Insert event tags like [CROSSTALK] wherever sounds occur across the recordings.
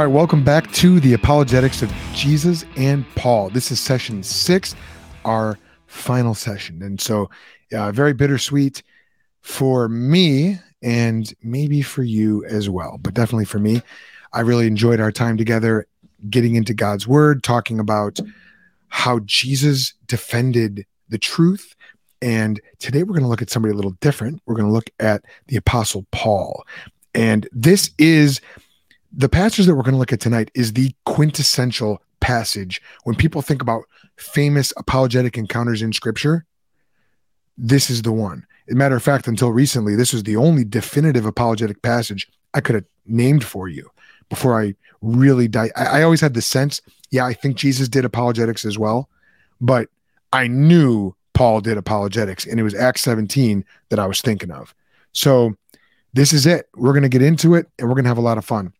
right, welcome back to the Apologetics of Jesus and Paul. This is session six, our final session. And so, uh, very bittersweet for me and maybe for you as well, but definitely for me. I really enjoyed our time together getting into God's word, talking about how Jesus defended the truth. And today we're going to look at somebody a little different. We're going to look at the Apostle Paul. And this is the passage that we're going to look at tonight is the quintessential passage. When people think about famous apologetic encounters in scripture this is the one. As a matter of fact until recently this was the only definitive apologetic passage i could have named for you. Before i really died I, I always had the sense yeah i think jesus did apologetics as well but i knew paul did apologetics and it was acts 17 that i was thinking of. So this is it. We're going to get into it and we're going to have a lot of fun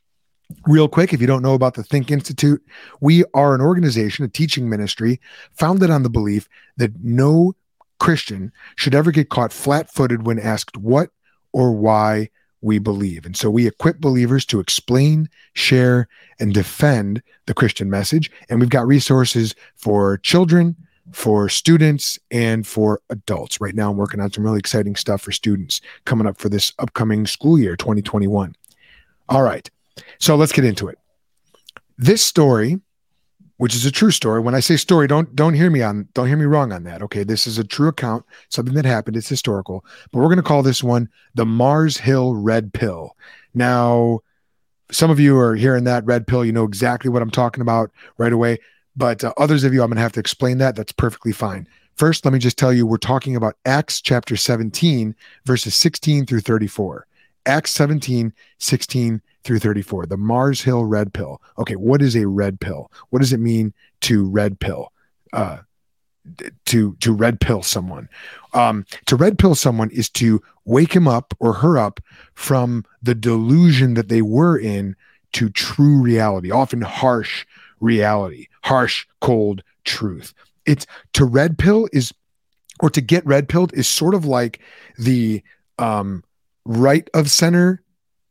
Real quick, if you don't know about the Think Institute, we are an organization, a teaching ministry founded on the belief that no Christian should ever get caught flat footed when asked what or why we believe. And so we equip believers to explain, share, and defend the Christian message. And we've got resources for children, for students, and for adults. Right now, I'm working on some really exciting stuff for students coming up for this upcoming school year, 2021. All right. So let's get into it. This story, which is a true story. When I say story, don't don't hear me on don't hear me wrong on that. Okay, this is a true account, something that happened. It's historical, but we're going to call this one the Mars Hill Red Pill. Now, some of you are hearing that red pill. You know exactly what I'm talking about right away. But uh, others of you, I'm going to have to explain that. That's perfectly fine. First, let me just tell you we're talking about Acts chapter 17, verses 16 through 34. Acts 17, 16 through 34, the Mars Hill red pill. Okay, what is a red pill? What does it mean to red pill? Uh, to to red pill someone. Um, to red pill someone is to wake him up or her up from the delusion that they were in to true reality, often harsh reality, harsh, cold truth. It's to red pill is or to get red pilled is sort of like the um, right of center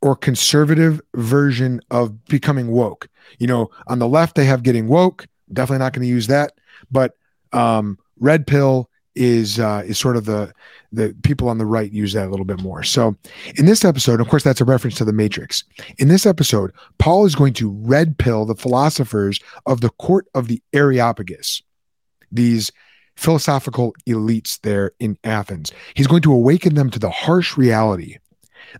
or conservative version of becoming woke. You know, on the left they have getting woke. Definitely not going to use that. But um, red pill is uh, is sort of the the people on the right use that a little bit more. So in this episode, of course, that's a reference to the Matrix. In this episode, Paul is going to red pill the philosophers of the court of the Areopagus. These philosophical elites there in Athens. He's going to awaken them to the harsh reality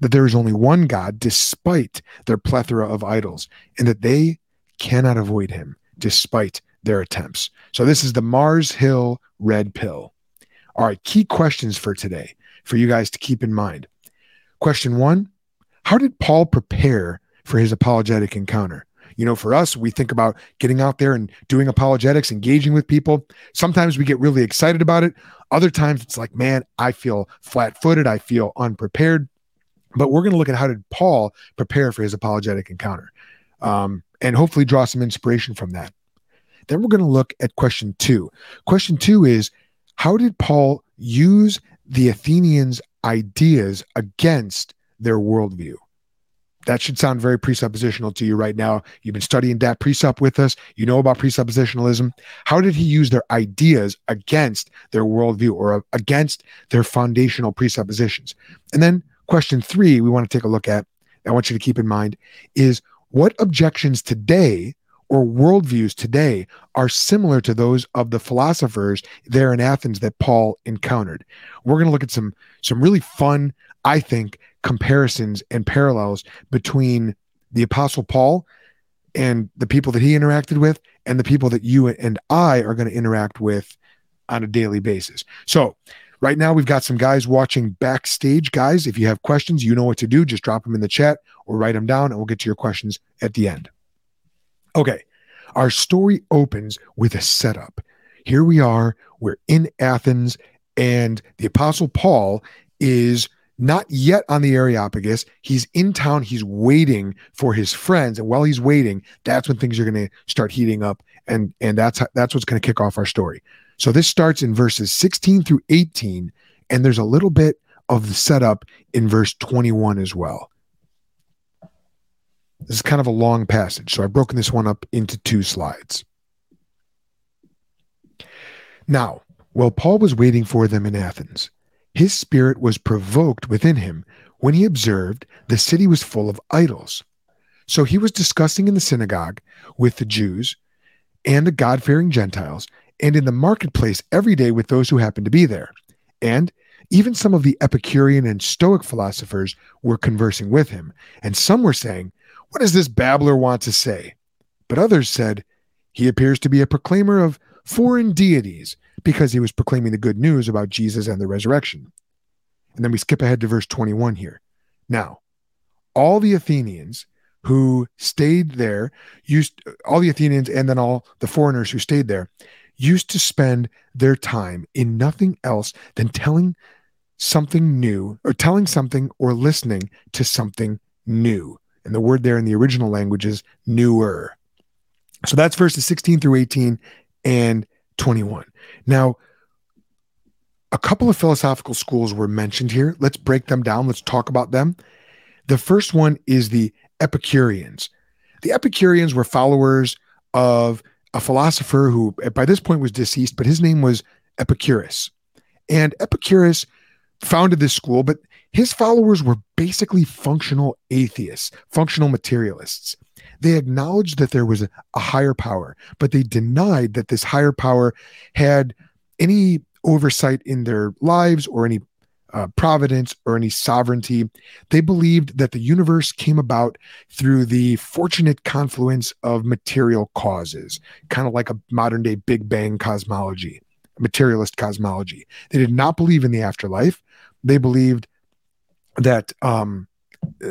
that there is only one God despite their plethora of idols, and that they cannot avoid him despite their attempts. So, this is the Mars Hill Red Pill. All right, key questions for today for you guys to keep in mind. Question one How did Paul prepare for his apologetic encounter? You know, for us, we think about getting out there and doing apologetics, engaging with people. Sometimes we get really excited about it. Other times it's like, man, I feel flat footed. I feel unprepared. But we're going to look at how did Paul prepare for his apologetic encounter um, and hopefully draw some inspiration from that. Then we're going to look at question two. Question two is how did Paul use the Athenians' ideas against their worldview? That should sound very presuppositional to you right now. You've been studying that precept with us. You know about presuppositionalism. How did he use their ideas against their worldview or against their foundational presuppositions? And then Question three, we want to take a look at, I want you to keep in mind, is what objections today or worldviews today are similar to those of the philosophers there in Athens that Paul encountered. We're going to look at some some really fun, I think, comparisons and parallels between the apostle Paul and the people that he interacted with and the people that you and I are going to interact with on a daily basis. So, Right now, we've got some guys watching backstage. Guys, if you have questions, you know what to do. Just drop them in the chat or write them down, and we'll get to your questions at the end. Okay, our story opens with a setup. Here we are, we're in Athens, and the Apostle Paul is not yet on the Areopagus. He's in town. He's waiting for his friends, and while he's waiting, that's when things are going to start heating up, and and that's that's what's going to kick off our story. So this starts in verses 16 through 18, and there's a little bit of the setup in verse 21 as well. This is kind of a long passage, so I've broken this one up into two slides. Now, while Paul was waiting for them in Athens, his spirit was provoked within him when he observed the city was full of idols. So he was discussing in the synagogue with the Jews and the God fearing Gentiles, and in the marketplace every day with those who happened to be there. And even some of the Epicurean and Stoic philosophers were conversing with him, and some were saying, What does this babbler want to say? But others said, He appears to be a proclaimer of foreign deities because he was proclaiming the good news about Jesus and the resurrection. And then we skip ahead to verse 21 here. Now, all the Athenians who stayed there used all the Athenians and then all the foreigners who stayed there used to spend their time in nothing else than telling something new or telling something or listening to something new. And the word there in the original language is newer. So that's verses 16 through 18 and 21. Now, a couple of philosophical schools were mentioned here. Let's break them down. Let's talk about them. The first one is the Epicureans. The Epicureans were followers of a philosopher who, by this point, was deceased, but his name was Epicurus. And Epicurus founded this school, but his followers were basically functional atheists, functional materialists. They acknowledged that there was a, higher power, but they denied that this higher power had any oversight in their lives or any uh, providence or any sovereignty. They believed that the universe came about through the fortunate confluence of material causes, kind of like a modern day Big Bang cosmology, materialist cosmology. They did not believe in the afterlife. They believed that um,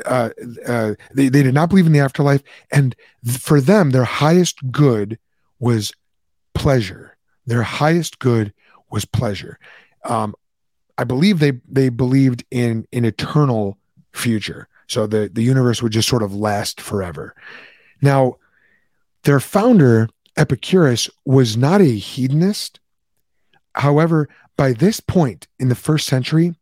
uh, uh, they, they did not believe in the afterlife. And th- for them, their highest good was pleasure. Their highest good was pleasure. Um, I believe they they believed in an eternal future. So the the universe would just sort of last forever. Now, their founder Epicurus was not a hedonist. However, by this point in the first century,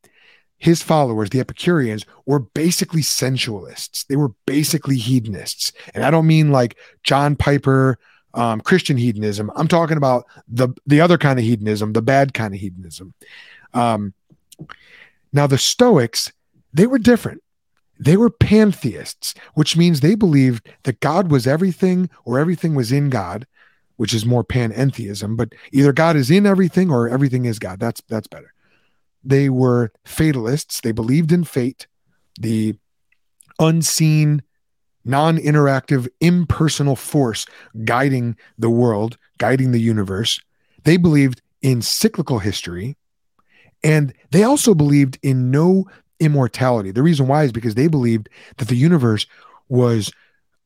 his followers, the Epicureans, were basically sensualists. They were basically hedonists. And I don't mean like John Piper, um, Christian hedonism. I'm talking about the the other kind of hedonism, the bad kind of hedonism. Um, now, the Stoics, they were different. They were pantheists, which means they believed that God was everything or everything was in God, which is more panentheism, but either God is in everything or everything is God. That's that's better. They were fatalists. They believed in fate, the unseen, non-interactive, impersonal force guiding the world, guiding the universe. They believed in cyclical history, and they also believed in no immortality. The reason why is because they believed that the universe was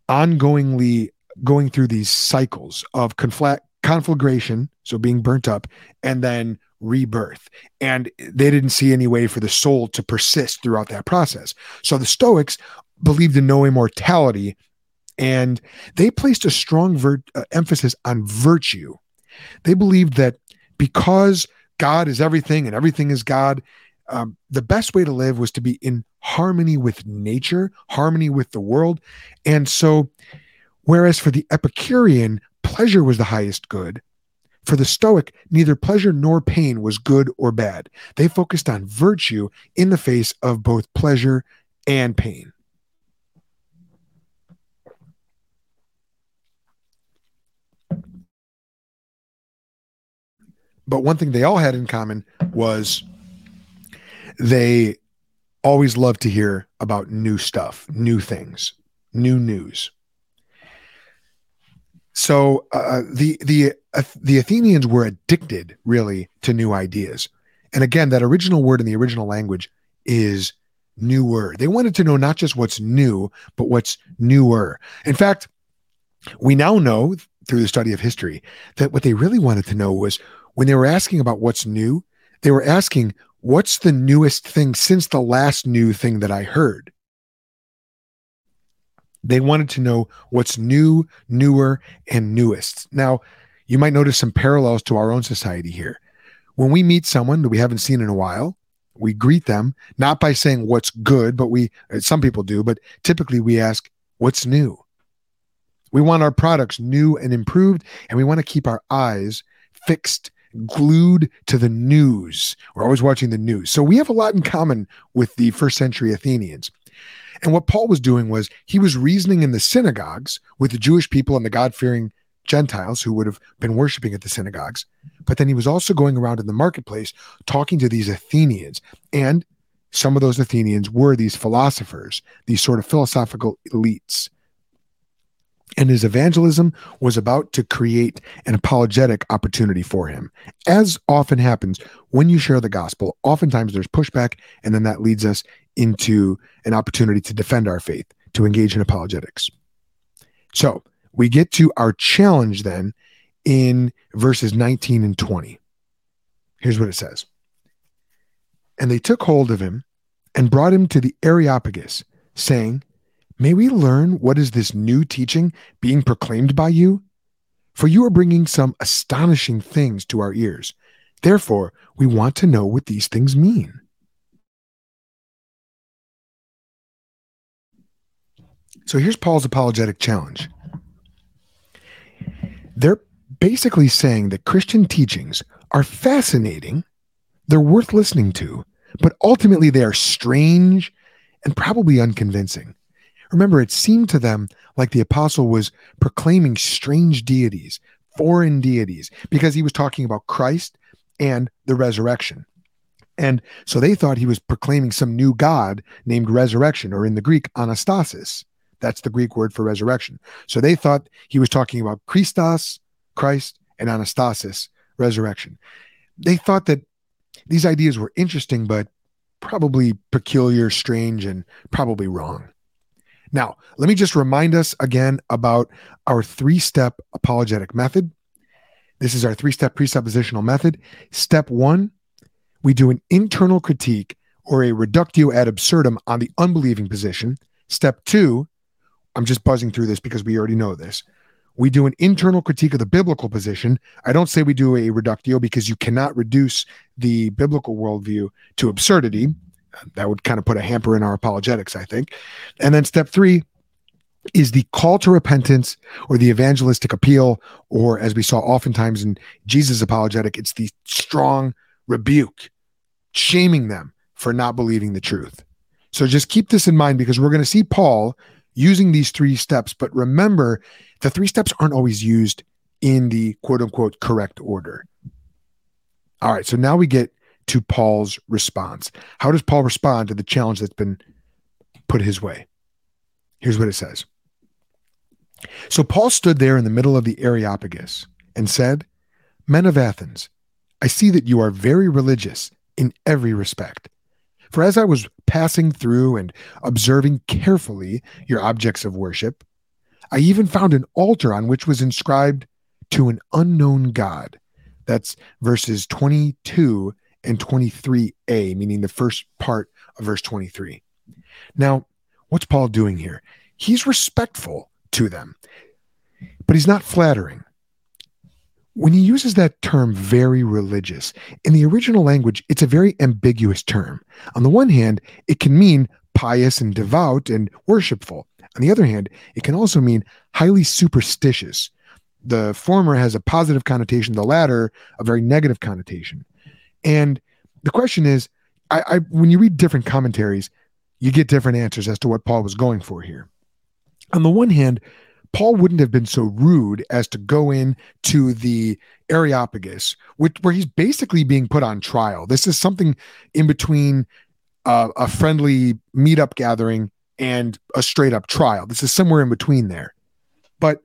ongoingly going through these cycles of confl- conflagration, so being burnt up, and then rebirth. And they didn't see any way for the soul to persist throughout that process. So the Stoics believed in no immortality and they placed a strong ver- uh, emphasis on virtue. They believed that because God is everything and everything is God. Um, the best way to live was to be in harmony with nature, harmony with the world. And so, whereas for the Epicurean, pleasure was the highest good, for the Stoic, neither pleasure nor pain was good or bad. They focused on virtue in the face of both pleasure and pain. But one thing they all had in common was they always loved to hear about new stuff, new things, new news. So uh, the the uh, the Athenians were addicted really to new ideas. And again, that original word in the original language is newer. They wanted to know not just what's new, but what's newer. In fact, we now know through the study of history that what they really wanted to know was when they were asking about what's new, they were asking, what's the newest thing since the last new thing that I heard? They wanted to know what's new, newer, and newest. Now, you might notice some parallels to our own society here. When we meet someone that we haven't seen in a while, we greet them not by saying what's good, but we, uh, some people do, but typically we ask, what's new. We want our products new and improved, and we want to keep our eyes fixed, glued to the news. We're always watching the news. So we have a lot in common with the first century Athenians. And what Paul was doing was he was reasoning in the synagogues with the Jewish people and the God fearing Gentiles who would have been worshiping at the synagogues. But then he was also going around in the marketplace talking to these Athenians. And some of those Athenians were these philosophers, these sort of philosophical elites. And his evangelism was about to create an apologetic opportunity for him. As often happens when you share the gospel, oftentimes there's pushback, and then that leads us into an opportunity to defend our faith, to engage in apologetics. So we get to our challenge then in verses 19 and 20. Here's what it says And they took hold of him and brought him to the Areopagus, saying, May we learn what is this new teaching being proclaimed by you? For you are bringing some astonishing things to our ears. Therefore, we want to know what these things mean. So here's Paul's apologetic challenge. They're basically saying that Christian teachings are fascinating, they're worth listening to, but ultimately they are strange and probably unconvincing. Remember, it seemed to them like the apostle was proclaiming strange deities, foreign deities, because he was talking about Christ and the resurrection. And so they thought he was proclaiming some new God named resurrection, or in the Greek, anastasis. That's the Greek word for resurrection. So they thought he was talking about Christos, Christ, and Anastasis, resurrection. They thought that these ideas were interesting, but probably peculiar, strange, and probably wrong. Now, let me just remind us again about our three step apologetic method. This is our three step presuppositional method. Step one, we do an internal critique or a reductio ad absurdum on the unbelieving position. Step two, I'm just buzzing through this because we already know this. We do an internal critique of the biblical position. I don't say we do a reductio because you cannot reduce the biblical worldview to absurdity. That would kind of put a hamper in our apologetics, I think. And then step three is the call to repentance or the evangelistic appeal, or as we saw oftentimes in Jesus' apologetic, it's the strong rebuke, shaming them for not believing the truth. So just keep this in mind because we're going to see Paul using these three steps. But remember, the three steps aren't always used in the quote unquote correct order. All right, so now we get to Paul's response. How does Paul respond to the challenge that's been put his way? Here's what it says. So Paul stood there in the middle of the Areopagus and said, Men of Athens, I see that you are very religious in every respect. For as I was passing through and observing carefully your objects of worship, I even found an altar on which was inscribed to an unknown God. That's verses 22 and 23a, meaning the first part of verse 23. Now, what's Paul doing here? He's respectful to them, but he's not flattering when he uses that term very religious, in the original language, it's a very ambiguous term. On the one hand, it can mean pious and devout and worshipful. On the other hand, it can also mean highly superstitious. The former has a positive connotation, the latter, a very negative connotation. And the question is, I, I when you read different commentaries, you get different answers as to what Paul was going for here. On the one hand, Paul wouldn't have been so rude as to go in to the Areopagus, which, where he's basically being put on trial. This is something in between uh, a friendly meetup gathering and a straight up trial. This is somewhere in between there. But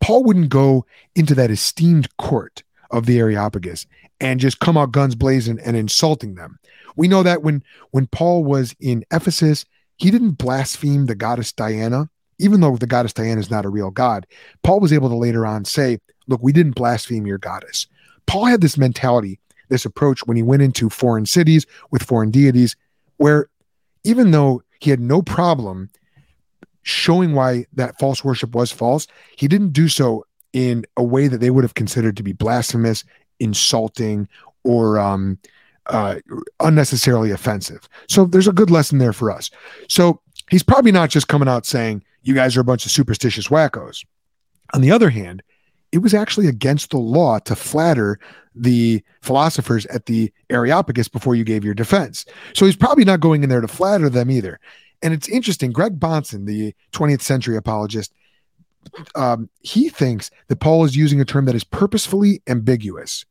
Paul wouldn't go into that esteemed court of the Areopagus and just come out guns blazing and insulting them. We know that when when Paul was in Ephesus, he didn't blaspheme the goddess Diana even though the goddess Diana is not a real god, Paul was able to later on say, look, we didn't blaspheme your goddess. Paul had this mentality, this approach when he went into foreign cities with foreign deities, where even though he had no problem showing why that false worship was false, he didn't do so in a way that they would have considered to be blasphemous, insulting, or um, uh, unnecessarily offensive. So there's a good lesson there for us. So he's probably not just coming out saying, you guys are a bunch of superstitious wackos. On the other hand, it was actually against the law to flatter the philosophers at the Areopagus before you gave your defense. So he's probably not going in there to flatter them either. And it's interesting. Greg Bahnsen, the 20th century apologist, um, he thinks that Paul is using a term that is purposefully ambiguous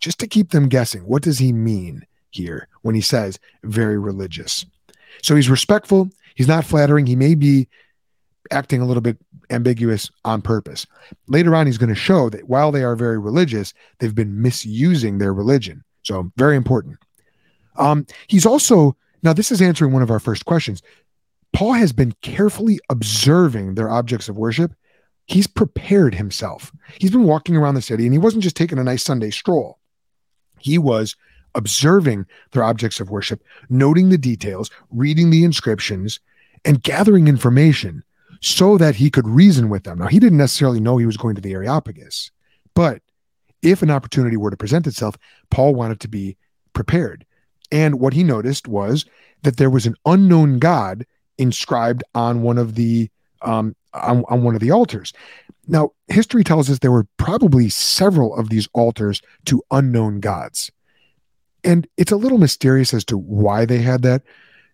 just to keep them guessing. What does he mean here when he says very religious? So he's respectful. He's not flattering. He may be acting a little bit ambiguous on purpose. Later on, he's going to show that while they are very religious, they've been misusing their religion. So, very important. Um, he's also, now, this is answering one of our first questions. Paul has been carefully observing their objects of worship. He's prepared himself. He's been walking around the city and he wasn't just taking a nice Sunday stroll. He was observing their objects of worship, noting the details, reading the inscriptions, and gathering information so that he could reason with them. Now, he didn't necessarily know he was going to the Areopagus, but if an opportunity were to present itself, Paul wanted to be prepared. And what he noticed was that there was an unknown God inscribed on one of the um, on, on one of the altars. Now, history tells us there were probably several of these altars to unknown gods. And it's a little mysterious as to why they had that.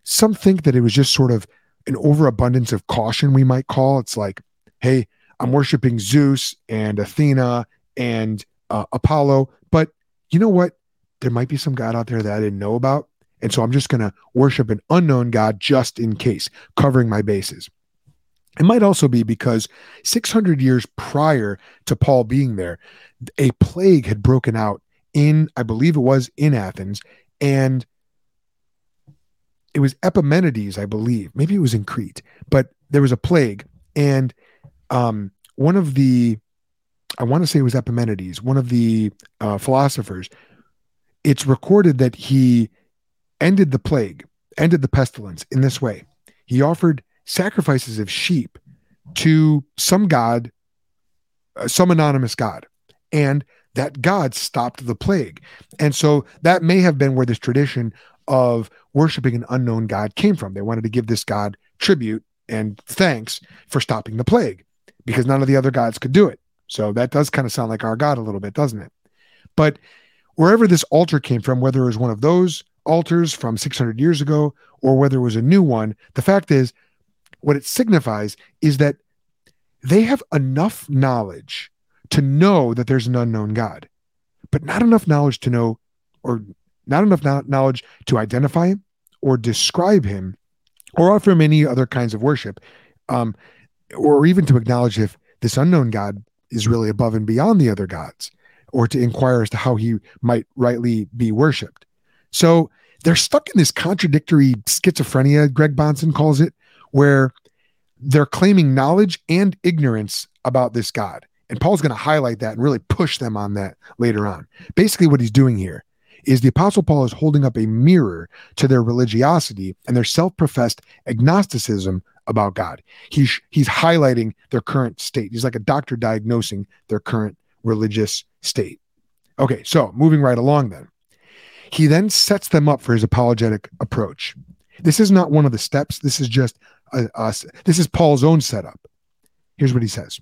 Some think that it was just sort of an overabundance of caution, we might call. It's like, hey, I'm worshiping Zeus and Athena and uh, Apollo, but you know what? There might be some God out there that I didn't know about. And so I'm just going to worship an unknown God just in case, covering my bases. It might also be because 600 years prior to Paul being there, a plague had broken out in, I believe it was in Athens, and it was Epimenides, I believe. Maybe it was in Crete, but there was a plague, and um, one of the, I want to say it was Epimenides, one of the uh, philosophers. It's recorded that he ended the plague, ended the pestilence in this way. He offered sacrifices of sheep to some god, uh, some anonymous god, and that god stopped the plague. And so that may have been where this tradition of worshiping an unknown God came from. They wanted to give this God tribute and thanks for stopping the plague because none of the other gods could do it. So that does kind of sound like our God a little bit, doesn't it? But wherever this altar came from, whether it was one of those altars from 600 years ago or whether it was a new one, the fact is, what it signifies is that they have enough knowledge to know that there's an unknown God, but not enough knowledge to know or not enough knowledge to identify him or describe him or offer him any other kinds of worship, um, or even to acknowledge if this unknown God is really above and beyond the other gods, or to inquire as to how he might rightly be worshiped. So they're stuck in this contradictory schizophrenia, Greg Bahnsen calls it, where they're claiming knowledge and ignorance about this God. And Paul's going to highlight that and really push them on that later on. Basically, what he's doing here is the Apostle Paul is holding up a mirror to their religiosity and their self professed agnosticism about God. He's, he's highlighting their current state. He's like a doctor diagnosing their current religious state. Okay, so moving right along then. He then sets them up for his apologetic approach. This is not one of the steps. This is just Uh, a, a, this is Paul's own setup. Here's what he says.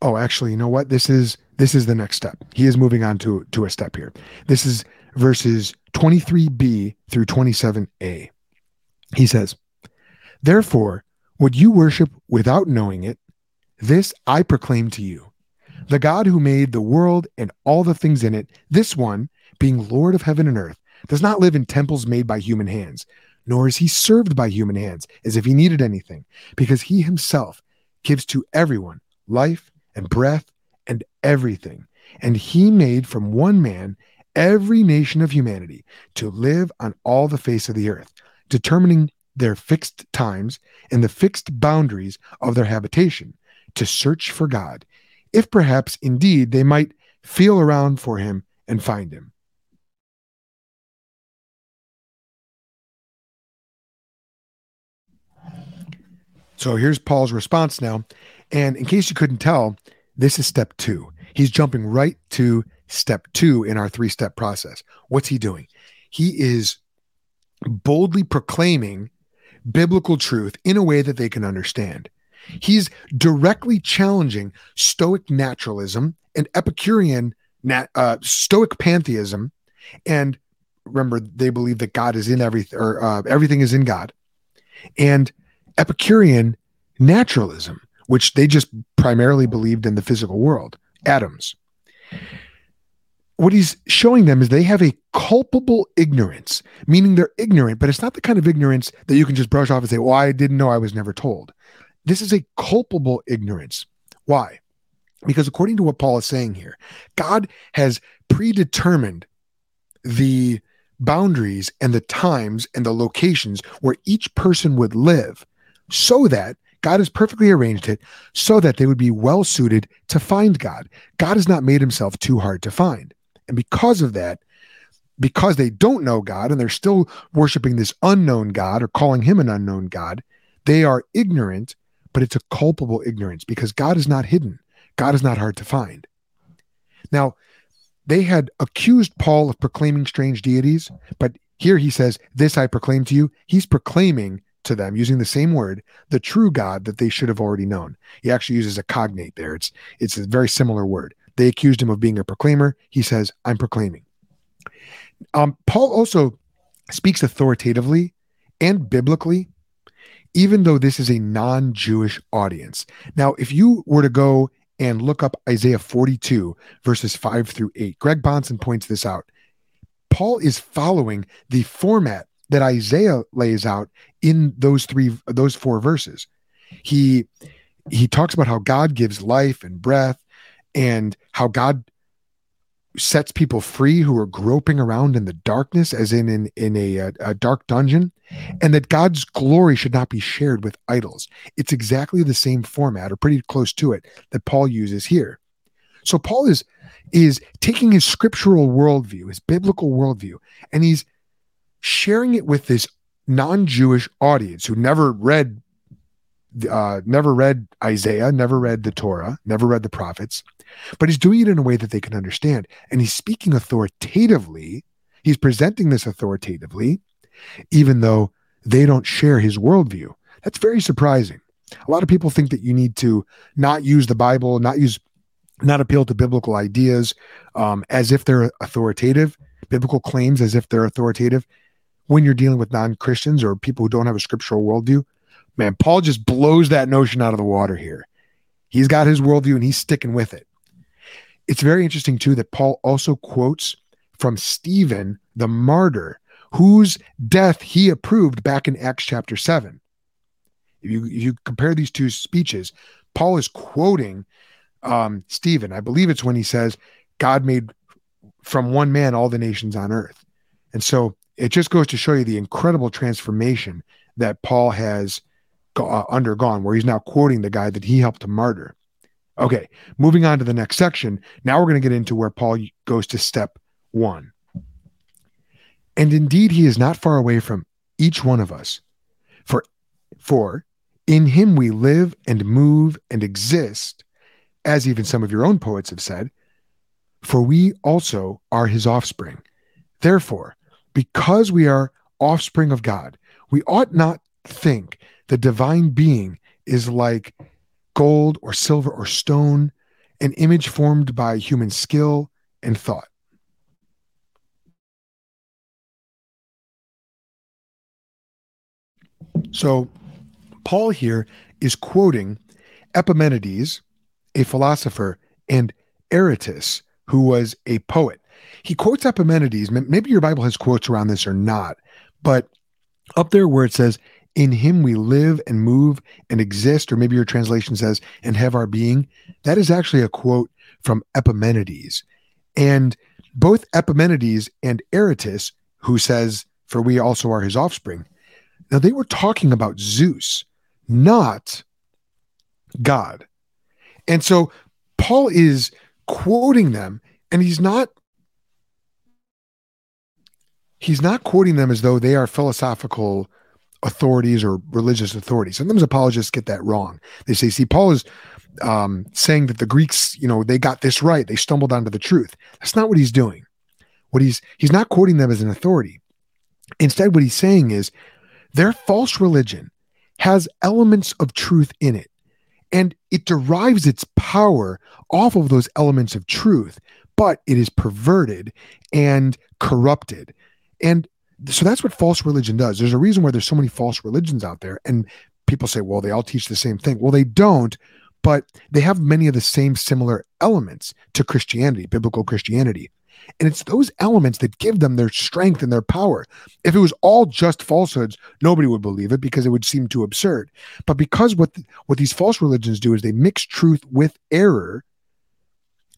Oh, actually, you know what? This is this is the next step. He is moving on to, to a step here. This is verses 23b through 27a. He says, Therefore, would you worship without knowing it? This I proclaim to you. The God who made the world and all the things in it, this one, being Lord of heaven and earth, does not live in temples made by human hands, nor is he served by human hands as if he needed anything, because he himself gives to everyone life and breath and everything. And he made from one man every nation of humanity to live on all the face of the earth, determining their fixed times and the fixed boundaries of their habitation to search for God, if perhaps indeed they might feel around for him and find him. So here's Paul's response now. And in case you couldn't tell, this is step two. He's jumping right to step two in our three step process. What's he doing? He is boldly proclaiming biblical truth in a way that they can understand. He's directly challenging Stoic naturalism and Epicurean uh, Stoic pantheism. And remember, they believe that God is in everything, or uh, everything is in God. And Epicurean naturalism, which they just primarily believed in the physical world, atoms. What he's showing them is they have a culpable ignorance, meaning they're ignorant, but it's not the kind of ignorance that you can just brush off and say, Well, I didn't know I was never told. This is a culpable ignorance. Why? Because according to what Paul is saying here, God has predetermined the boundaries and the times and the locations where each person would live so that God has perfectly arranged it so that they would be well suited to find God. God has not made himself too hard to find. And because of that, because they don't know God and they're still worshiping this unknown God or calling him an unknown God, they are ignorant, but it's a culpable ignorance because God is not hidden. God is not hard to find. Now, they had accused Paul of proclaiming strange deities, but here he says, This I proclaim to you. He's proclaiming to them using the same word, the true God that they should have already known. He actually uses a cognate there. It's it's a very similar word. They accused him of being a proclaimer. He says, I'm proclaiming. Um, Paul also speaks authoritatively and biblically, even though this is a non Jewish audience. Now, if you were to go and look up Isaiah 42, verses 5 through 8. Greg Bahnsen points this out. Paul is following the format that Isaiah lays out in those three those four verses. He he talks about how God gives life and breath and how God sets people free who are groping around in the darkness as in in, in a, a, a dark dungeon and that god's glory should not be shared with idols it's exactly the same format or pretty close to it that paul uses here so paul is is taking his scriptural worldview his biblical worldview and he's sharing it with this non-jewish audience who never read uh, never read Isaiah, never read the Torah, never read the prophets, but he's doing it in a way that they can understand. And he's speaking authoritatively. He's presenting this authoritatively, even though they don't share his worldview. That's very surprising. A lot of people think that you need to not use the Bible, not use, not appeal to biblical ideas um, as if they're authoritative, biblical claims as if they're authoritative when you're dealing with non Christians or people who don't have a scriptural worldview. Man, Paul just blows that notion out of the water here. He's got his worldview and he's sticking with it. It's very interesting, too, that Paul also quotes from Stephen, the martyr, whose death he approved back in Acts chapter 7. If you, if you compare these two speeches, Paul is quoting um, Stephen. I believe it's when he says, God made from one man all the nations on earth. And so it just goes to show you the incredible transformation that Paul has uh, undergone, where he's now quoting the guy that he helped to martyr. Okay, moving on to the next section. Now we're going to get into where Paul goes to step one. And indeed, he is not far away from each one of us. For, for in him we live and move and exist, as even some of your own poets have said, for we also are his offspring. Therefore, because we are offspring of God, we ought not think the divine being is like gold or silver or stone, an image formed by human skill and thought. So, Paul here is quoting Epimenides, a philosopher, and Aratus, who was a poet. He quotes Epimenides. Maybe your Bible has quotes around this or not, but up there where it says, in him we live and move and exist, or maybe your translation says, and have our being. That is actually a quote from Epimenides. And both Epimenides and Aratus, who says, For we also are his offspring, now they were talking about Zeus, not God. And so Paul is quoting them, and he's not he's not quoting them as though they are philosophical authorities or religious authorities. Sometimes apologists get that wrong. They say, see, Paul is um, saying that the Greeks, you know, they got this right. They stumbled onto the truth. That's not what he's doing. What he's he's not quoting them as an authority. Instead, what he's saying is their false religion has elements of truth in it, and it derives its power off of those elements of truth, but it is perverted and corrupted. And so that's what false religion does. There's a reason why there's so many false religions out there. And people say, well, they all teach the same thing. Well, they don't, but they have many of the same similar elements to Christianity, biblical Christianity. And it's those elements that give them their strength and their power. If it was all just falsehoods, nobody would believe it because it would seem too absurd. But because what what these false religions do is they mix truth with error,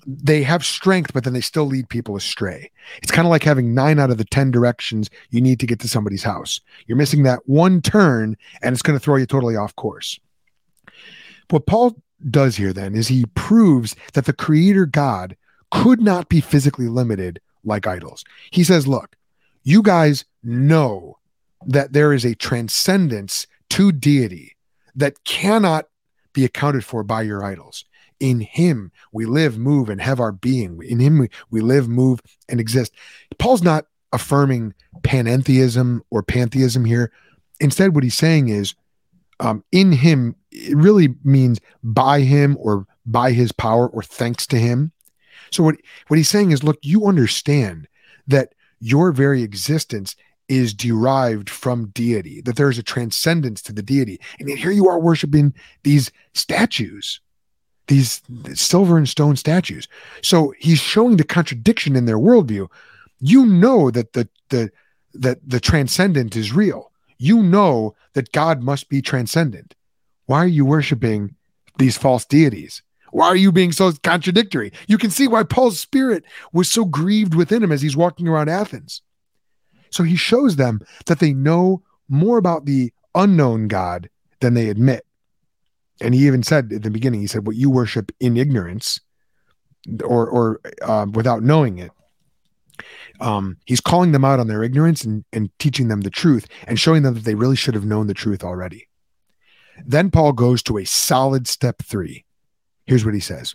they have strength, but then they still lead people astray. It's kind of like having nine out of the 10 directions you need to get to somebody's house. You're missing that one turn, and it's going to throw you totally off course. What Paul does here then is he proves that the creator God could not be physically limited like idols. He says, Look, you guys know that there is a transcendence to deity that cannot be accounted for by your idols. In him we live, move, and have our being. In him we, we live, move, and exist. Paul's not affirming panentheism or pantheism here. Instead, what he's saying is um, in him, it really means by him or by his power or thanks to him. So what, what he's saying is, look, you understand that your very existence is derived from deity, that there is a transcendence to the deity. And here you are worshiping these statues these silver and stone statues. So he's showing the contradiction in their worldview. You know that the the that the transcendent is real. You know that God must be transcendent. Why are you worshiping these false deities? Why are you being so contradictory? You can see why Paul's spirit was so grieved within him as he's walking around Athens. So he shows them that they know more about the unknown God than they admit. And he even said at the beginning, he said, "What you worship in ignorance, or or uh, without knowing it." Um, he's calling them out on their ignorance and, and teaching them the truth and showing them that they really should have known the truth already. Then Paul goes to a solid step three. Here's what he says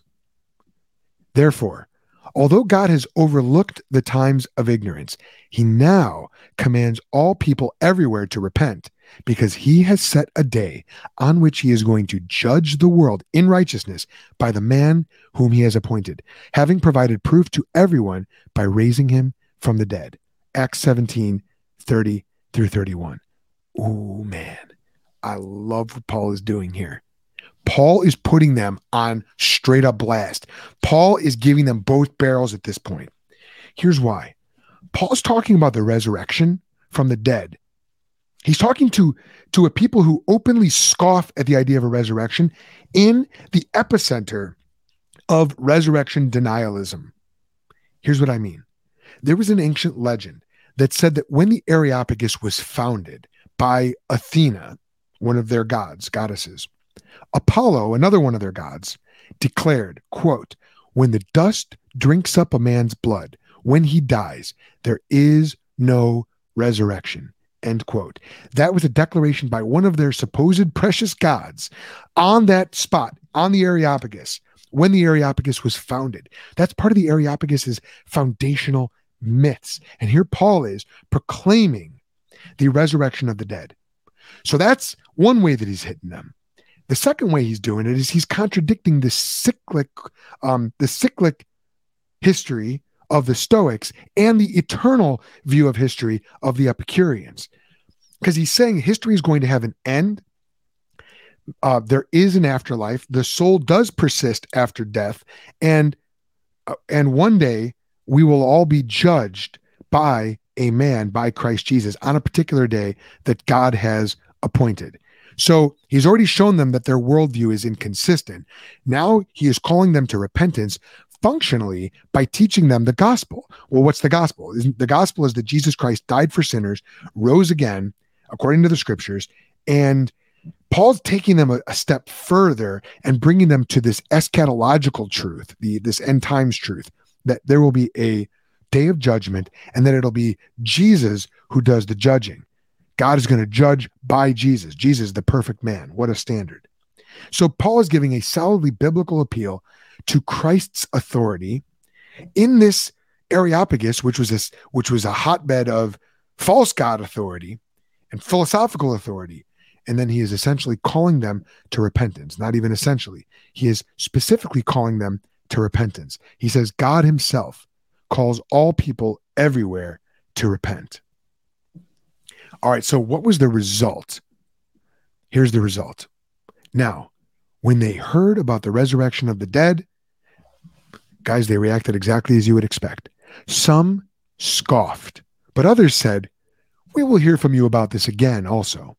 Therefore, although God has overlooked the times of ignorance, he now commands all people everywhere to repent because he has set a day on which he is going to judge the world in righteousness by the man whom he has appointed, having provided proof to everyone by raising him from the dead. Acts 17 30 through 31. Oh, man. I love what Paul is doing here. Paul is putting them on straight up blast. Paul is giving them both barrels at this point. Here's why Paul's talking about the resurrection from the dead He's talking to, to a people who openly scoff at the idea of a resurrection in the epicenter of resurrection denialism. Here's what I mean there was an ancient legend that said that when the Areopagus was founded by Athena, one of their gods, goddesses, Apollo, another one of their gods, declared, quote, when the dust drinks up a man's blood, when he dies, there is no resurrection. End quote. That was a declaration by one of their supposed precious gods on that spot, on the Areopagus, when the Areopagus was founded. That's part of the Areopagus's foundational myths. And here Paul is proclaiming the resurrection of the dead. So that's one way that he's hitting them. The second way he's doing it is he's contradicting the cyclic, um, the cyclic history of the Stoics and the eternal view of history of the Epicureans. Because he's saying history is going to have an end. Uh, there is an afterlife. The soul does persist after death, and uh, and one day we will all be judged by a man, by Christ Jesus, on a particular day that God has appointed. So he's already shown them that their worldview is inconsistent. Now he is calling them to repentance functionally by teaching them the gospel. Well, what's the gospel? The gospel is that Jesus Christ died for sinners, rose again, according to the scriptures, and Paul's taking them a, a, step further and bringing them to this eschatological truth, the this end times truth, that there will be a day of judgment and that it'll be Jesus who does the judging. God is going to judge by Jesus. Jesus, the perfect man. What a standard. So Paul is giving a solidly biblical appeal to Christ's authority in this Areopagus, which was this, which was a hotbed of false God authority and philosophical authority. And then he is essentially calling them to repentance, not even essentially. He is specifically calling them to repentance. He says, God himself calls all people everywhere to repent. All right, so what was the result? Here's the result. Now, when they heard about the resurrection of the dead, guys, they reacted exactly as you would expect. Some scoffed, but others said, We will hear from you about this again also.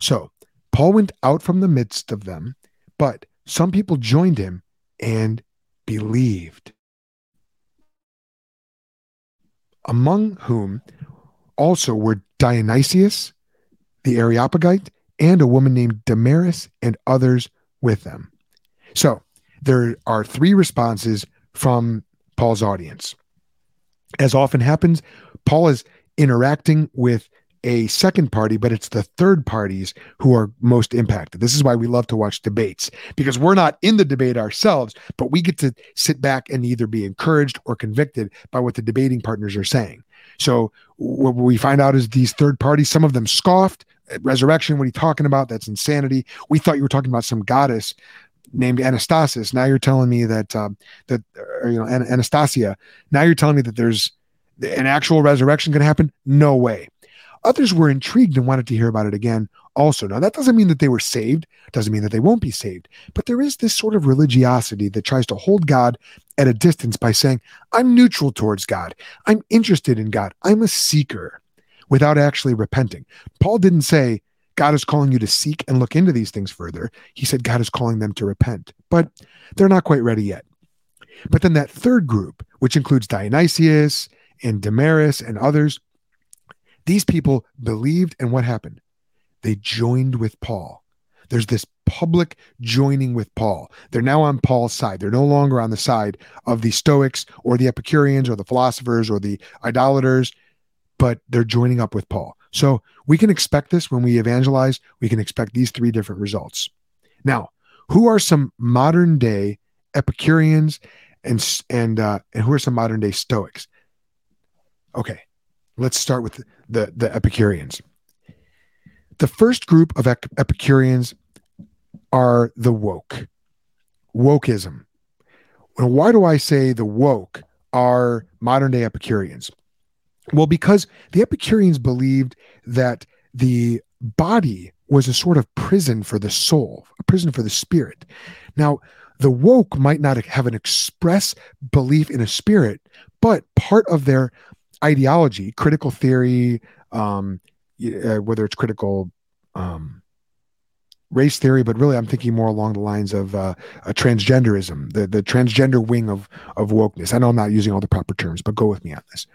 So Paul went out from the midst of them, but some people joined him and believed. Among whom also were Dionysius, the Areopagite, and a woman named Damaris, and others with them. So there are three responses from Paul's audience. As often happens, Paul is interacting with a second party, but it's the third parties who are most impacted. This is why we love to watch debates because we're not in the debate ourselves, but we get to sit back and either be encouraged or convicted by what the debating partners are saying. So what we find out is these third parties, some of them scoffed, resurrection. What are you talking about? That's insanity. We thought you were talking about some goddess named Anastasis. Now you're telling me that uh, that or, you know An- Anastasia. Now you're telling me that there's an actual resurrection going to happen? No way. Others were intrigued and wanted to hear about it again. Also, now that doesn't mean that they were saved. Doesn't mean that they won't be saved. But there is this sort of religiosity that tries to hold God at a distance by saying, "I'm neutral towards God. I'm interested in God. I'm a seeker." Without actually repenting. Paul didn't say, God is calling you to seek and look into these things further. He said God is calling them to repent, but they're not quite ready yet. But then that third group, which includes Dionysius and Damaris and others, these people believed, and what happened? They joined with Paul. There's this public joining with Paul. They're now on Paul's side. They're no longer on the side of the Stoics or the Epicureans or the philosophers or the idolaters, but they're joining up with Paul. So we can expect this when we evangelize. We can expect these three different results. Now, who are some modern day Epicureans and and uh, and who are some modern day Stoics? Okay, let's start with the the Epicureans. The first group of Epicureans are the woke, wokeism. Now, why do I say the woke are modern day Epicureans? Well, because the Epicureans believed that the body was a sort of prison for the soul, a prison for the spirit. Now, the woke might not have an express belief in a spirit, but part of their ideology, critical theory, um, uh, whether it's critical um, race theory, but really I'm thinking more along the lines of uh, a transgenderism, the the transgender wing of of wokeness. I know I'm not using all the proper terms, but go with me on this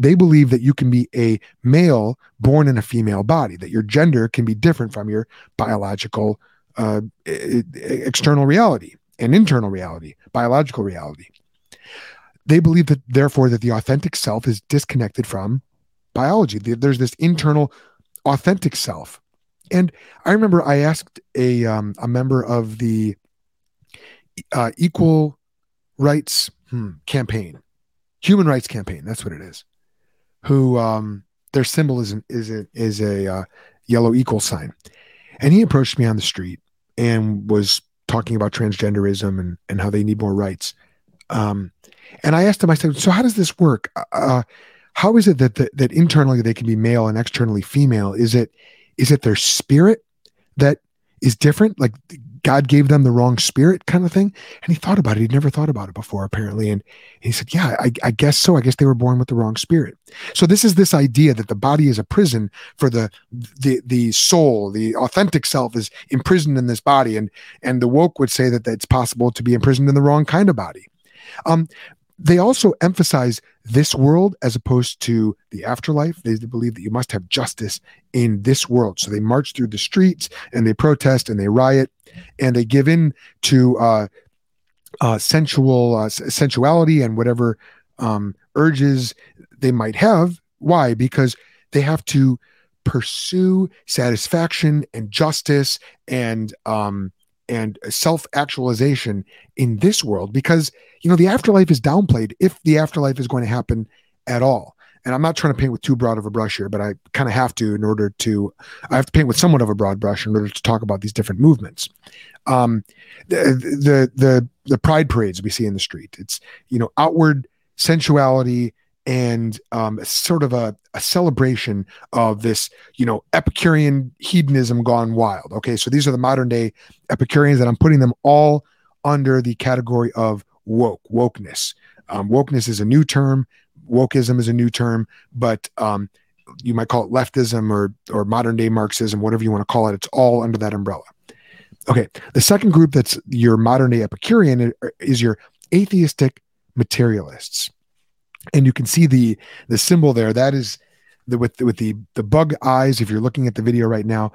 they believe that you can be a male born in a female body, that your gender can be different from your biological uh, external reality and internal reality, biological reality. They believe that, therefore, that the authentic self is disconnected from biology. There's this internal authentic self. And I remember I asked a, um, a member of the uh, Equal Rights hmm, Campaign, Human Rights Campaign, that's what it is who um, their symbol is is a, is a uh, yellow equal sign, and he approached me on the street and was talking about transgenderism and and how they need more rights. Um, and I asked him, I said, so how does this work? Uh, uh how is it that, that that internally they can be male and externally female? Is it is it their spirit that is different? Like God gave them the wrong spirit kind of thing. And he thought about it. He'd never thought about it before, apparently. And he said, Yeah, I, I, guess so. I guess they were born with the wrong spirit. So this is this idea that the body is a prison for the the the soul, the authentic self is imprisoned in this body. And and the woke would say that, it's possible to be imprisoned in the wrong kind of body. Um, they also emphasize this world as opposed to the afterlife. They believe that you must have justice in this world. So they march through the streets and they protest and they riot and they give in to uh, uh, sensual uh, sensuality and whatever um, urges they might have. Why? Because they have to pursue satisfaction and justice and um, and self actualization in this world because you know the afterlife is downplayed if the afterlife is going to happen at all and I'm not trying to paint with too broad of a brush here, but I kind of have to in order to, I have to paint with somewhat of a broad brush in order to talk about these different movements. Um, the, the, the, the pride parades we see in the street, it's, you know, outward sensuality and um, sort of a, a celebration of this, you know, Epicurean hedonism gone wild. Okay. So these are the modern day Epicureans that I'm putting them all under the category of woke, wokeness. Um, wokeness is a new term wokeism is a new term, but um, you might call it leftism or or modern day Marxism, whatever you want to call it. It's all under that umbrella. Okay, the second group that's your modern day Epicurean is your atheistic materialists, and you can see the the symbol there. That is the with with the the bug eyes. If you're looking at the video right now,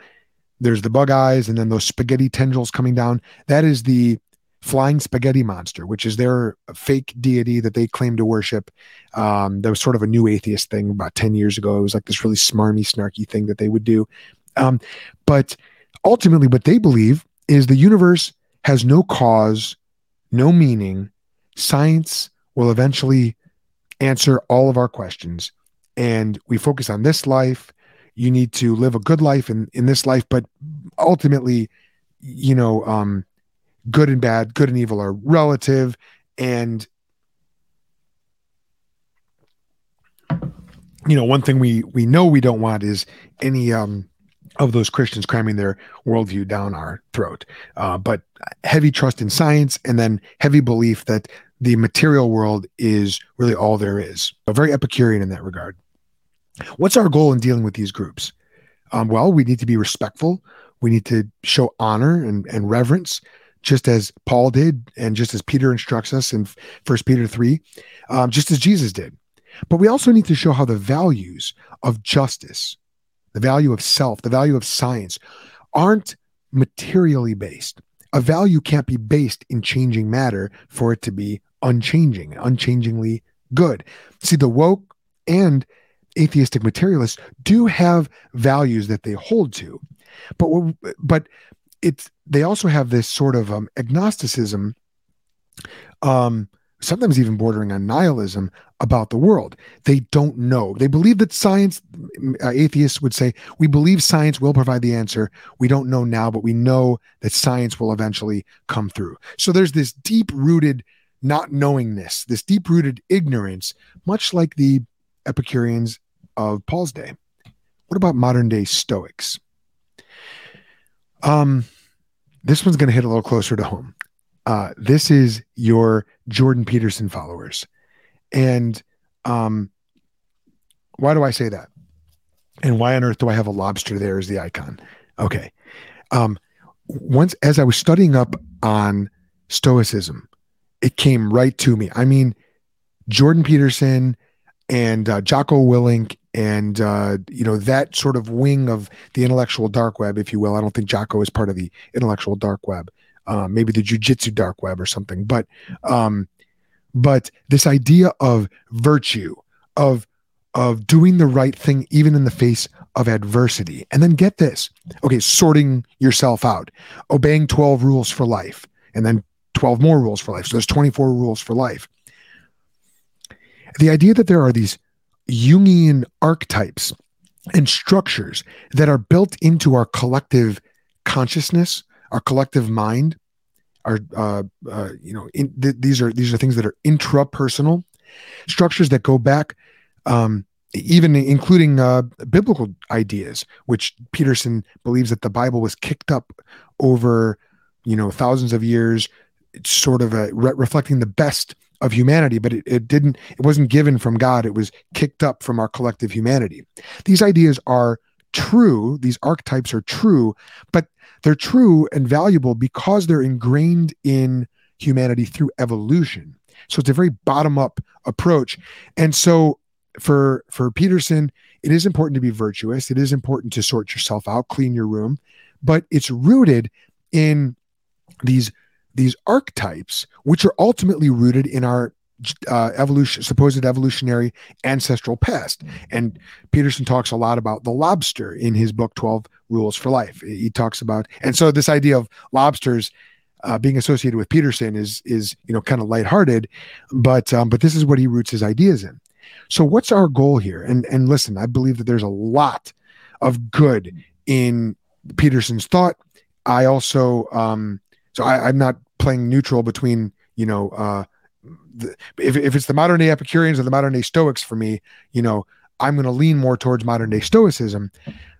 there's the bug eyes, and then those spaghetti tendrils coming down. That is the flying spaghetti monster, which is their fake deity that they claim to worship. Um, that was sort of a new atheist thing about 10 years ago. It was like this really smarmy, snarky thing that they would do. Um, but ultimately, what they believe is the universe has no cause, no meaning. Science will eventually answer all of our questions. And we focus on this life. You need to live a good life in, in this life, but ultimately, you know, um, good and bad, good and evil are relative. And, you know, one thing we, we know we don't want is any, um, of those Christians cramming their worldview down our throat. Uh, but heavy trust in science and then heavy belief that the material world is really all there is. A very Epicurean in that regard. What's our goal in dealing with these groups? Um, well, we need to be respectful. We need to show honor and, and reverence just as Paul did, and just as Peter instructs us in First Peter 3, um, just as Jesus did. But we also need to show how the values of justice, the value of self, the value of science aren't materially based. A value can't be based in changing matter for it to be unchanging, unchangingly good. See, the woke and atheistic materialists do have values that they hold to. But but it's they also have this sort of um, agnosticism, um, sometimes even bordering on nihilism about the world. They don't know. They believe that science, uh, atheists would say, we believe science will provide the answer. We don't know now, but we know that science will eventually come through. So there's this deep rooted not knowingness, this this deep rooted ignorance, much like the Epicureans of Paul's day. What about modern day Stoics? Um, this one's going to hit a little closer to home. Uh, this is your Jordan Peterson followers. And um, why do I say that? And why on earth do I have a lobster there as the icon? Okay. Um, once, as I was studying up on Stoicism, it came right to me. I mean, Jordan Peterson and uh, Jocko Willink and uh, you know that sort of wing of the intellectual dark web, if you will. I don't think Jocko is part of the intellectual dark web, uh, maybe the jujitsu dark web or something. But um, but this idea of virtue, of of doing the right thing even in the face of adversity, and then get this, okay, sorting yourself out, obeying twelve rules for life, and then twelve more rules for life. So there's twenty four rules for life the idea that there are these Jungian archetypes and structures that are built into our collective consciousness, our collective mind, our uh, uh, you know in, th- these are these are things that are intrapersonal structures that go back um, even including uh, biblical ideas, which Peterson believes that the Bible was kicked up over you know thousands of years, sort of a, re- reflecting the best of humanity, but it, it didn't, it wasn't given from God. It was kicked up from our collective humanity. These ideas are true, these archetypes are true, but they're true and valuable because they're ingrained in humanity through evolution. So it's a very bottom up approach. And so for for Peterson, it is important to be virtuous. It is important to sort yourself out, clean your room, but it's rooted in these these archetypes, which are ultimately rooted in our uh, evolution, supposed evolutionary ancestral past. And Peterson talks a lot about the lobster in his book, 12 Rules for Life. He talks about, and so this idea of lobsters uh, being associated with Peterson is, is, you know, kind of lighthearted, but, um, but this is what he roots his ideas in. So what's our goal here? And and listen, I believe that there's a lot of good in Peterson's thought. I also um so I, I'm not playing neutral between, you know, uh the, if, if it's the modern day Epicureans or the modern day Stoics for me, you know, I'm going to lean more towards modern day Stoicism,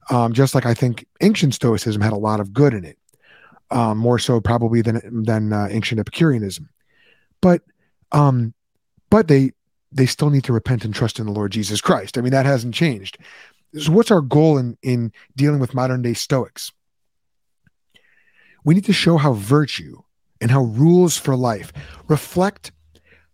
um, just like I think ancient Stoicism had a lot of good in it, um, more so probably than than uh, ancient Epicureanism. But um, but they they still need to repent and trust in the Lord Jesus Christ. I mean, that hasn't changed. So what's our goal in in dealing with modern day Stoics? We need to show how virtue and how rules for life reflect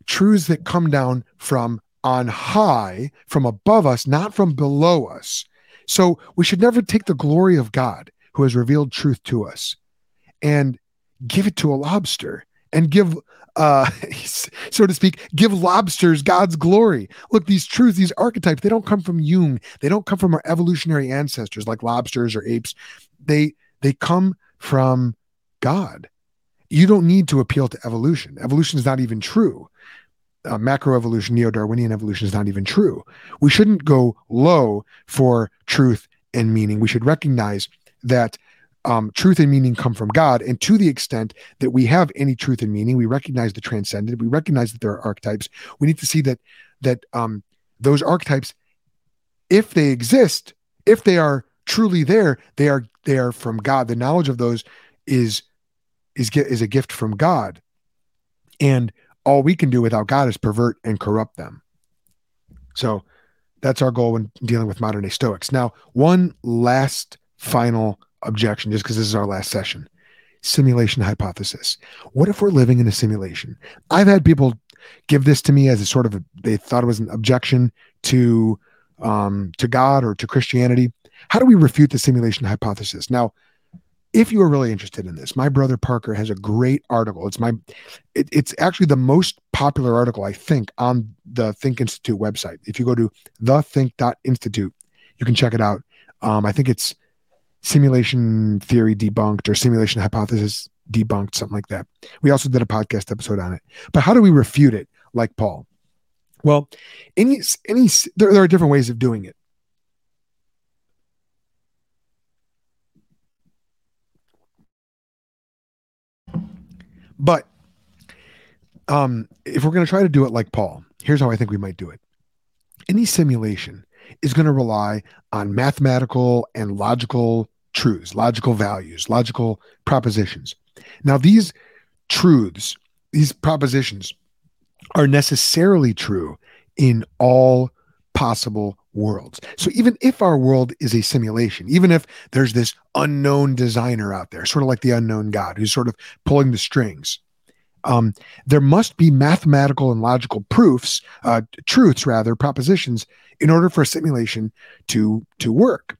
truths that come down from on high, from above us, not from below us. So we should never take the glory of God who has revealed truth to us and give it to a lobster and give uh [LAUGHS] so to speak give lobsters god's glory. Look these truths these archetypes they don't come from jung. They don't come from our evolutionary ancestors like lobsters or apes. They they come from god you don't need to appeal to evolution evolution is not even true uh, macroevolution, neo Darwinian evolution is not even true. We shouldn't go low for truth and meaning. We should recognize that um, truth and meaning come from God. And to the extent that we have any truth and meaning, we recognize the transcendent. We recognize that there are archetypes. We need to see that that um, those archetypes, if they exist, if they are truly there, they are they are from God. The knowledge of those is is is a gift from God, and all we can do without God is pervert and corrupt them. So that's our goal when dealing with modern day Stoics. Now, one last final objection, just because this is our last session simulation hypothesis. What if we're living in a simulation? I've had people give this to me as a sort of a, they thought it was an objection to um, to God or to Christianity. How do we refute the simulation hypothesis? Now, if you are really interested in this, my brother Parker has a great article. It's my, it, it's actually the most popular article I think on the Think Institute website. If you go to thethink.institute, you can check it out. Um, I think it's simulation theory debunked or simulation hypothesis debunked, something like that. We also did a podcast episode on it. But how do we refute it, like Paul? Well, any any there, there are different ways of doing it. But um, if we're going to try to do it like Paul, here's how I think we might do it. Any simulation is going to rely on mathematical and logical truths, logical values, logical propositions. Now, these truths, these propositions are necessarily true in all possible worlds. So even if our world is a simulation, even if there's this unknown designer out there, sort of like the unknown God who's sort of pulling the strings, um, there must be mathematical and logical proofs, uh, truths rather, propositions, in order for a simulation to to work.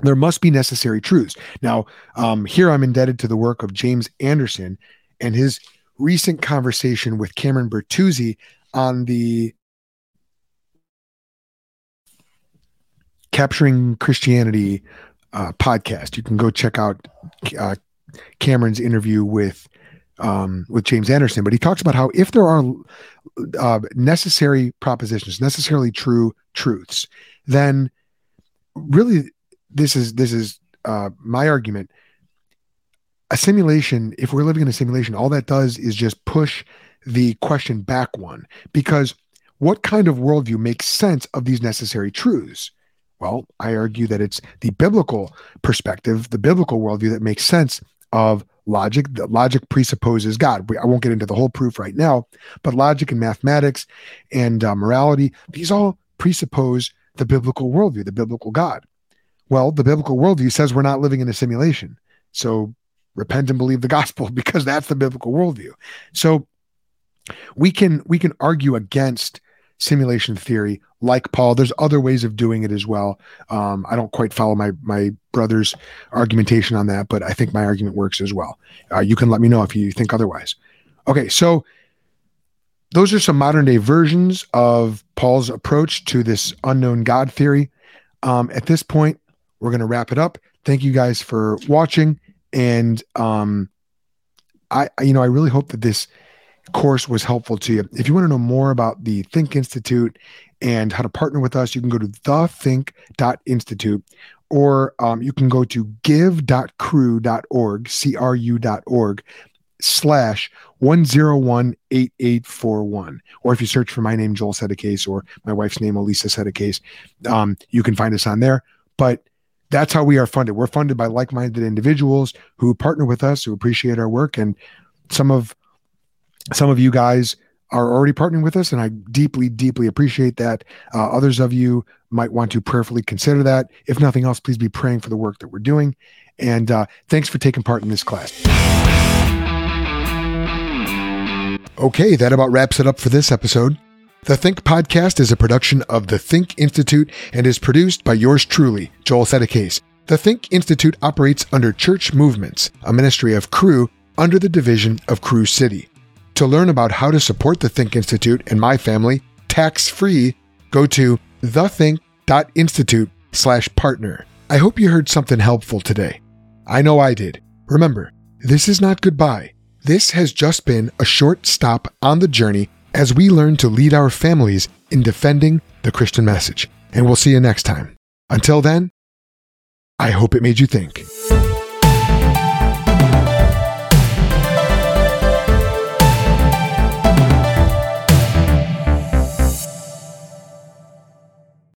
There must be necessary truths. Now, um, here I'm indebted to the work of James Anderson and his recent conversation with Cameron Bertuzzi on the Capturing Christianity uh, podcast. You can go check out uh, Cameron's interview with um, with James Anderson, but he talks about how if there are uh, necessary propositions, necessarily true truths, then really this is this is uh, my argument. A simulation, if we're living in a simulation, all that does is just push the question back one because what kind of worldview makes sense of these necessary truths? Well, I argue that it's the biblical perspective, the biblical worldview that makes sense of logic. The logic presupposes God. I won't get into the whole proof right now, but logic and mathematics and uh, morality, these all presuppose the biblical worldview, the biblical God. Well, the biblical worldview says we're not living in a simulation. So repent and believe the gospel [LAUGHS] because that's the biblical worldview. So we can we can argue against simulation theory like Paul. There's other ways of doing it as well. Um, I don't quite follow my my brother's argumentation on that, but I think my argument works as well. Uh, you can let me know if you think otherwise. Okay, so those are some modern day versions of Paul's approach to this unknown God theory. Um, at this point, we're going to wrap it up. Thank you guys for watching, and um, I, you know, I really hope that this course was helpful to you. If you want to know more about the Think Institute and how to partner with us, you can go to thethink.institute or um, you can go to give.cru.org, C-R-U.org, slash 1018841. Or if you search for my name, Joel Settecase, or my wife's name, Elisa Settecase, um, you can find us on there. But that's how we are funded. We're funded by like-minded individuals who partner with us, who appreciate our work, and some of some of you guys are already partnering with us, and I deeply, deeply appreciate that. Uh, others of you might want to prayerfully consider that. If nothing else, please be praying for the work that we're doing. And uh, thanks for taking part in this class. Okay, that about wraps it up for this episode. The Think Podcast is a production of the Think Institute and is produced by yours truly, Joel Settecase. The Think Institute operates under Church Movements, a ministry of Cru under the division of Cru City. To learn about how to support the Think Institute and my family tax-free, go to thethink.institute slash partner. I hope you heard something helpful today. I know I did. Remember, this is not goodbye. This has just been a short stop on the journey as we learn to lead our families in defending the Christian message. And we'll see you next time. Until then, I hope it made you think.